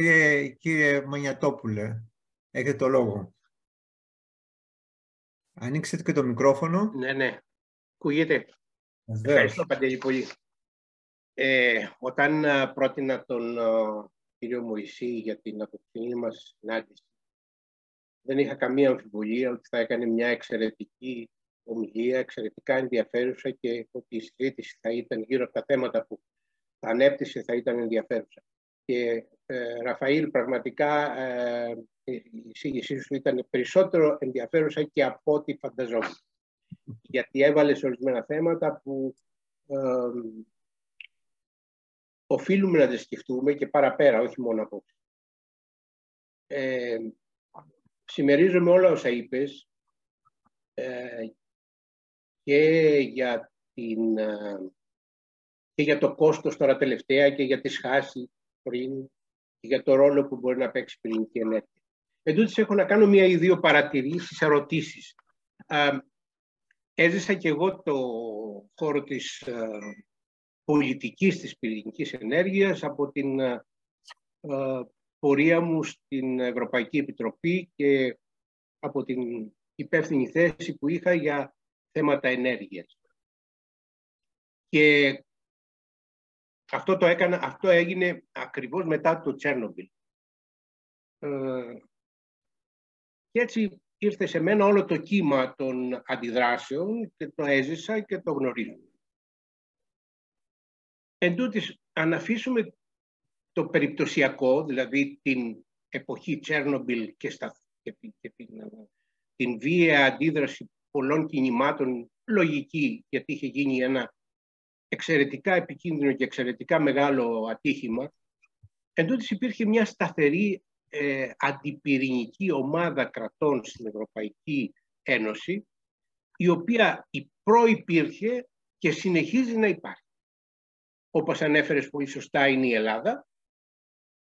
Κύριε, κύριε Μανιατόπουλε, έχετε το λόγο. Ανοίξετε και το μικρόφωνο. Ναι, ναι. Ακούγεται. Ευχαριστώ, Παντελή, πολύ. Ε, όταν πρότεινα τον κύριο Μωυσή για την αποκτήνη μας συνάντηση, δεν είχα καμία αμφιβολία ότι θα έκανε μια εξαιρετική ομιλία, εξαιρετικά ενδιαφέρουσα και ότι η συζήτηση θα ήταν γύρω από τα θέματα που θα ανέπτυσε θα ήταν ενδιαφέρουσα. Και ε, Ραφαήλ, πραγματικά ε, η εισήγησή σου ήταν περισσότερο ενδιαφέρουσα και από ό,τι φανταζόμουν. Γιατί έβαλες ορισμένα θέματα που ε, οφείλουμε να τα σκεφτούμε και παραπέρα, όχι μόνο απόψε. Ε, συμμερίζομαι όλα όσα είπες ε, και για την ε, και για το κόστος τώρα τελευταία και για τις χάσει πριν και για το ρόλο που μπορεί να παίξει η πυρηνική ενέργεια. Εν τούτης έχω να κάνω μία ή δύο παρατηρήσεις, ερωτήσεις. Έζησα και εγώ το χώρο της πολιτικής της πυρηνικής ενέργειας από την πορεία μου στην Ευρωπαϊκή Επιτροπή και από την υπεύθυνη θέση που είχα για θέματα ενέργειας. Και αυτό, το έκανα, αυτό έγινε ακριβώς μετά το Τσέρνομπιλ. Ε, και έτσι ήρθε σε μένα όλο το κύμα των αντιδράσεων και το έζησα και το γνωρίζω. Εν τούτης, αν αφήσουμε το περιπτωσιακό, δηλαδή την εποχή Τσέρνομπιλ και, στα, και, και την, την βία αντίδραση πολλών κινημάτων, λογική, γιατί είχε γίνει ένα εξαιρετικά επικίνδυνο και εξαιρετικά μεγάλο ατύχημα, εν υπήρχε μια σταθερή ε, αντιπυρηνική ομάδα κρατών στην Ευρωπαϊκή Ένωση, η οποία προϋπήρχε και συνεχίζει να υπάρχει. Όπως ανέφερες πολύ σωστά είναι η Ελλάδα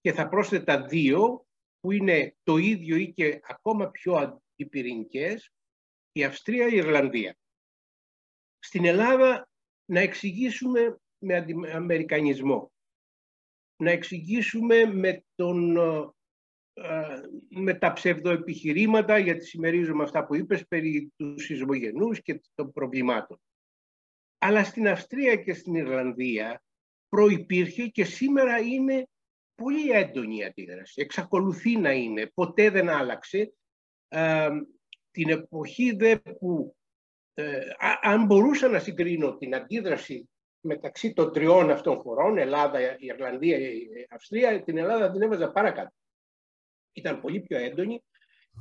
και θα πρόσθετα δύο που είναι το ίδιο ή και ακόμα πιο αντιπυρηνικές, η Αυστρία ή η Ιρλανδία. Στην Ελλάδα να εξηγήσουμε με αμερικανισμό, να εξηγήσουμε με, τον, ε, με τα ψευδοεπιχειρήματα, γιατί συμμερίζομαι αυτά που είπες, περί τους σεισμογενούς και των προβλημάτων. Αλλά στην Αυστρία και στην Ιρλανδία προϋπήρχε και σήμερα είναι πολύ έντονη η αντίδραση. Εξακολουθεί να είναι, ποτέ δεν άλλαξε. Ε, την εποχή δε που ε, αν μπορούσα να συγκρίνω την αντίδραση μεταξύ των τριών αυτών χωρών, Ελλάδα, η Ιρλανδία, η Αυστρία, την Ελλάδα την έβαζα παρακάτω. Ήταν πολύ πιο έντονη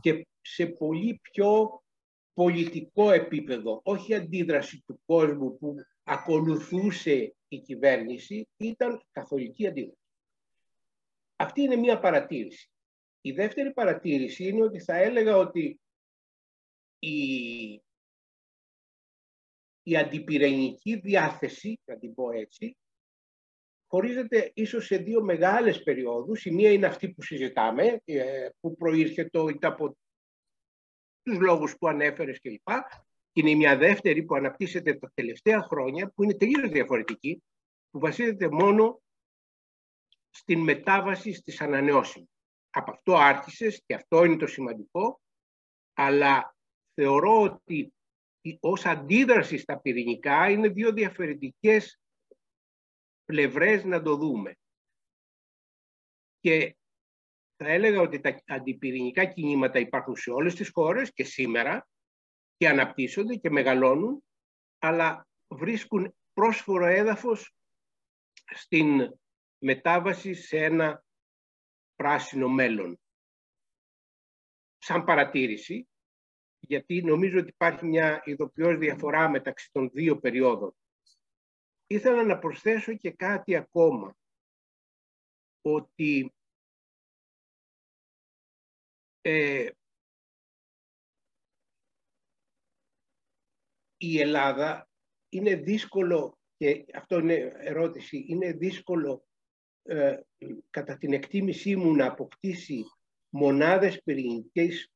και σε πολύ πιο πολιτικό επίπεδο, όχι αντίδραση του κόσμου που ακολουθούσε η κυβέρνηση, ήταν καθολική αντίδραση. Αυτή είναι μία παρατήρηση. Η δεύτερη παρατήρηση είναι ότι θα έλεγα ότι η η αντιπυρηνική διάθεση, να την πω έτσι, χωρίζεται ίσως σε δύο μεγάλες περιόδους. Η μία είναι αυτή που συζητάμε, ε, που προήρχεται είτε από τους λόγους που ανέφερες κλπ. Και είναι μια δεύτερη που αναπτύσσεται τα τελευταία χρόνια, που είναι τελείως διαφορετική, που βασίζεται μόνο στην μετάβαση στις ανανεώσιμες. Από αυτό άρχισες και αυτό είναι το σημαντικό, αλλά θεωρώ ότι ως αντίδραση στα πυρηνικά είναι δύο διαφορετικές πλευρές να το δούμε. Και θα έλεγα ότι τα αντιπυρηνικά κινήματα υπάρχουν σε όλες τις χώρες και σήμερα και αναπτύσσονται και μεγαλώνουν, αλλά βρίσκουν πρόσφορο έδαφος στην μετάβαση σε ένα πράσινο μέλλον. Σαν παρατήρηση, γιατί νομίζω ότι υπάρχει μια ειδοποιώς διαφορά μεταξύ των δύο περιόδων. Ήθελα να προσθέσω και κάτι ακόμα, ότι ε, η Ελλάδα είναι δύσκολο, και αυτό είναι ερώτηση, είναι δύσκολο ε, κατά την εκτίμησή μου να αποκτήσει μονάδες πυρηνικής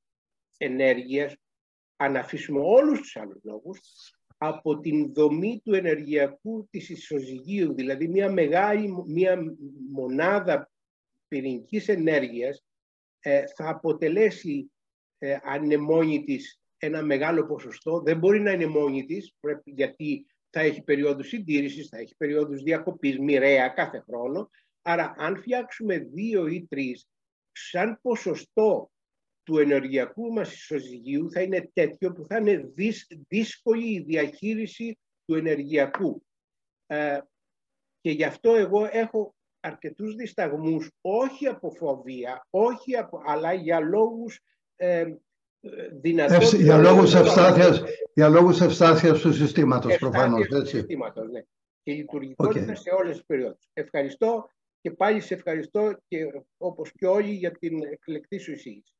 ενέργειας αν αφήσουμε όλους τους άλλους λόγους, από την δομή του ενεργειακού της ισοζυγίου, δηλαδή μια μεγάλη, μια μονάδα πυρηνικής ενέργειας ε, θα αποτελέσει, ε, αν είναι μόνη της, ένα μεγάλο ποσοστό. Δεν μπορεί να είναι μόνη της, γιατί θα έχει περίοδους συντήρησης, θα έχει περίοδους διακοπής, μοιραία κάθε χρόνο. Άρα αν φτιάξουμε δύο ή τρεις, σαν ποσοστό του ενεργειακού μας ισοζυγίου θα είναι τέτοιο που θα είναι δύσκολη η διαχείριση του ενεργειακού. Ε, και γι' αυτό εγώ έχω αρκετούς δισταγμούς, όχι από φοβία, όχι από, αλλά για λόγους ε, δυνατότητας... Για λόγους ευστάθειας, για λόγους ευστάθειας του συστήματος προφανώς, του συστήματος, ναι. Και λειτουργικότητα okay. σε όλες τις περιόδους. Ευχαριστώ και πάλι σε ευχαριστώ και όπως και όλοι για την εκλεκτή σου εισήγηση.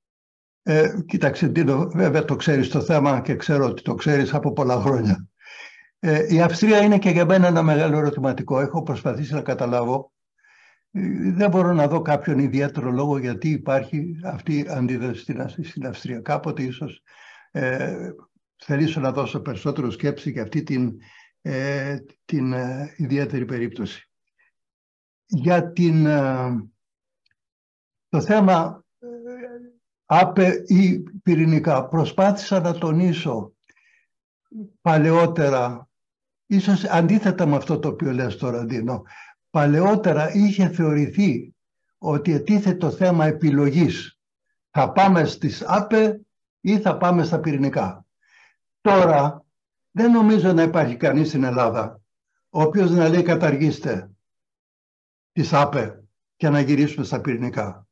Ε, κοίταξε, Τίνο, βέβαια το ξέρεις το θέμα και ξέρω ότι το ξέρεις από πολλά χρόνια. Ε, η Αυστρία είναι και για μένα ένα μεγάλο ερωτηματικό. Έχω προσπαθήσει να καταλάβω. Ε, δεν μπορώ να δω κάποιον ιδιαίτερο λόγο γιατί υπάρχει αυτή η αντίδραση στην, στην Αυστρία. Κάποτε ίσως ε, θελήσω να δώσω περισσότερο σκέψη για αυτή την, ε, την ε, ιδιαίτερη περίπτωση. Για την, το θέμα άπε ή πυρηνικά προσπάθησα να τονίσω παλαιότερα ίσως αντίθετα με αυτό το οποίο λες τώρα Ντίνο, παλαιότερα είχε θεωρηθεί ότι ετίθεται το θέμα επιλογής. Θα πάμε στις ΑΠΕ ή θα πάμε στα πυρηνικά. Τώρα δεν νομίζω να υπάρχει κανείς στην Ελλάδα ο οποίος να λέει καταργήστε τις ΑΠΕ και να γυρίσουμε στα πυρηνικά.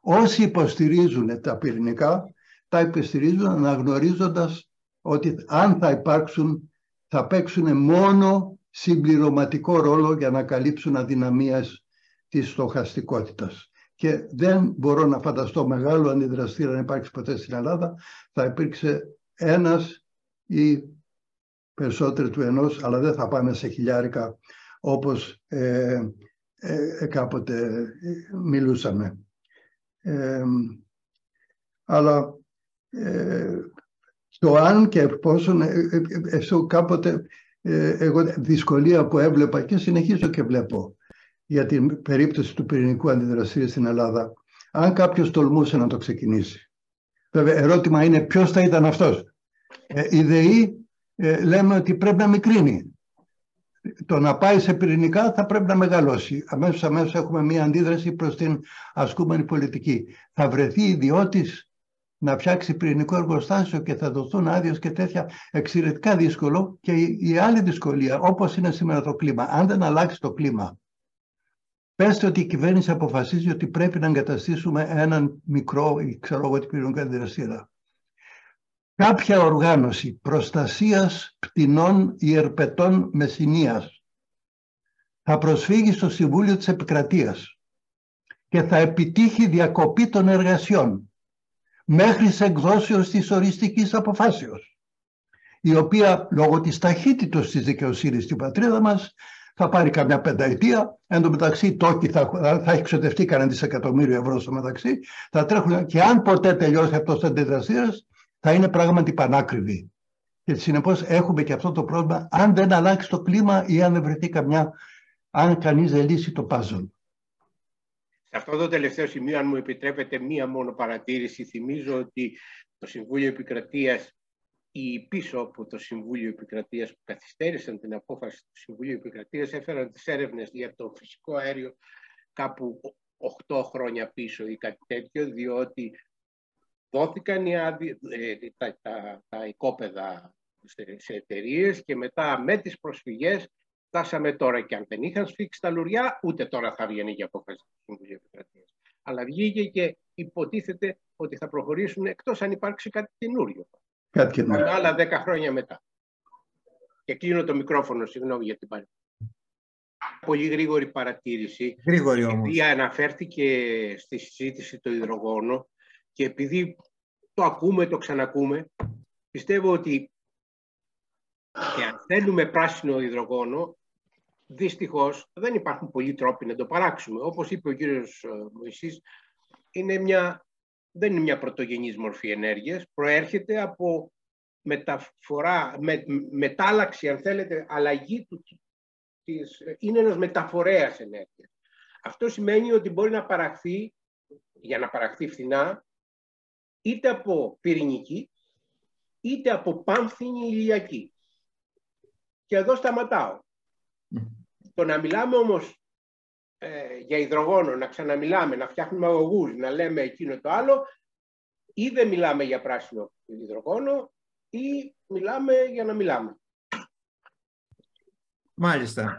Όσοι υποστηρίζουν τα πυρηνικά, τα υποστηρίζουν αναγνωρίζοντας ότι αν θα υπάρξουν θα παίξουν μόνο συμπληρωματικό ρόλο για να καλύψουν αδυναμίες της στοχαστικότητας. Και δεν μπορώ να φανταστώ μεγάλο αντιδραστήρα να υπάρξει ποτέ στην Ελλάδα. Θα υπήρξε ένας ή περισσότερο του ενός, αλλά δεν θα πάμε σε χιλιάρικα όπως ε, ε, κάποτε μιλούσαμε. Ε, αλλά το αν και πόσο αυτό ε, ε, κάποτε ε, εγώ δυσκολία που έβλεπα και συνεχίζω και βλέπω για την περίπτωση του πυρηνικού αντιδραστήριου στην Ελλάδα αν κάποιος τολμούσε να το ξεκινήσει. Βέβαια ερώτημα είναι ποιος θα ήταν αυτός. Ε, η ΔΕΗ λέμε ότι πρέπει να μικρύνει. Το να πάει σε πυρηνικά θα πρέπει να μεγαλώσει. Αμέσως αμέσως έχουμε μία αντίδραση προς την ασκούμενη πολιτική. Θα βρεθεί ιδιώτης να φτιάξει πυρηνικό εργοστάσιο και θα δοθούν άδειες και τέτοια εξαιρετικά δύσκολο. Και η, άλλη δυσκολία, όπως είναι σήμερα το κλίμα, αν δεν αλλάξει το κλίμα, πέστε ότι η κυβέρνηση αποφασίζει ότι πρέπει να εγκαταστήσουμε έναν μικρό, ξέρω εγώ, πυρηνικό αντιδραστήρα. Κάποια οργάνωση προστασίας πτηνών ιερπετών μεσηνίας θα προσφύγει στο Συμβούλιο της Επικρατείας και θα επιτύχει διακοπή των εργασιών μέχρι σε εκδόσεως της οριστικής αποφάσεως η οποία λόγω της ταχύτητος της δικαιοσύνης στην πατρίδα μας θα πάρει καμιά πενταετία. Εν τω μεταξύ, τόκι θα, θα έχει ξοδευτεί κανένα δισεκατομμύριο ευρώ στο μεταξύ. Θα τρέχουν και αν ποτέ τελειώσει αυτός ο αντιδραστήρας, θα είναι πράγματι πανάκριβη. Και συνεπώς έχουμε και αυτό το πρόβλημα, αν δεν αλλάξει το κλίμα ή αν δεν βρεθεί καμιά, αν κανείς δεν λύσει το puzzle. Σε αυτό το τελευταίο σημείο, αν μου επιτρέπετε μία μόνο παρατήρηση, θυμίζω ότι το Συμβούλιο Επικρατείας ή πίσω από το Συμβούλιο Επικρατείας που καθυστέρησαν την απόφαση του Συμβουλίου Επικρατείας έφεραν τις έρευνες για το φυσικό αέριο κάπου 8 χρόνια πίσω ή κάτι τέτοιο, διότι δόθηκαν οι άδει, ε, τα, τα, τα οικόπεδα σε, σε εταιρείες και μετά με τις προσφυγές Φτάσαμε τώρα και αν δεν είχαν σφίξει τα λουριά, ούτε τώρα θα βγαίνει για απόφαση του Συμβουλίου Επικρατείας. Αλλά βγήκε και υποτίθεται ότι θα προχωρήσουν εκτός αν υπάρξει κάτι καινούριο. Κάτι καινούριο. Άλλα δέκα χρόνια μετά. Και κλείνω το μικρόφωνο, συγγνώμη για την πάλι. Πολύ γρήγορη παρατήρηση. Γρήγορη όμως. Επειδή αναφέρθηκε στη συζήτηση το υδρογόνο και επειδή το ακούμε, το ξανακούμε, πιστεύω ότι και αν θέλουμε πράσινο υδρογόνο, δυστυχώς δεν υπάρχουν πολλοί τρόποι να το παράξουμε. Όπως είπε ο κύριος ε, Μωυσής, είναι μια, δεν είναι μια πρωτογενής μορφή ενέργειας, προέρχεται από μεταφορά, με, μετάλλαξη, αν θέλετε, αλλαγή του, της, είναι ένας μεταφορέας ενέργειας. Αυτό σημαίνει ότι μπορεί να παραχθεί, για να παραχθεί φθηνά, είτε από πυρηνική, είτε από πάνθινη ηλιακή. Και εδώ σταματάω. Το να μιλάμε όμως ε, για υδρογόνο, να ξαναμιλάμε, να φτιάχνουμε αγωγούς, να λέμε εκείνο το άλλο, ή δεν μιλάμε για πράσινο υδρογόνο, ή μιλάμε για να μιλάμε. Μάλιστα.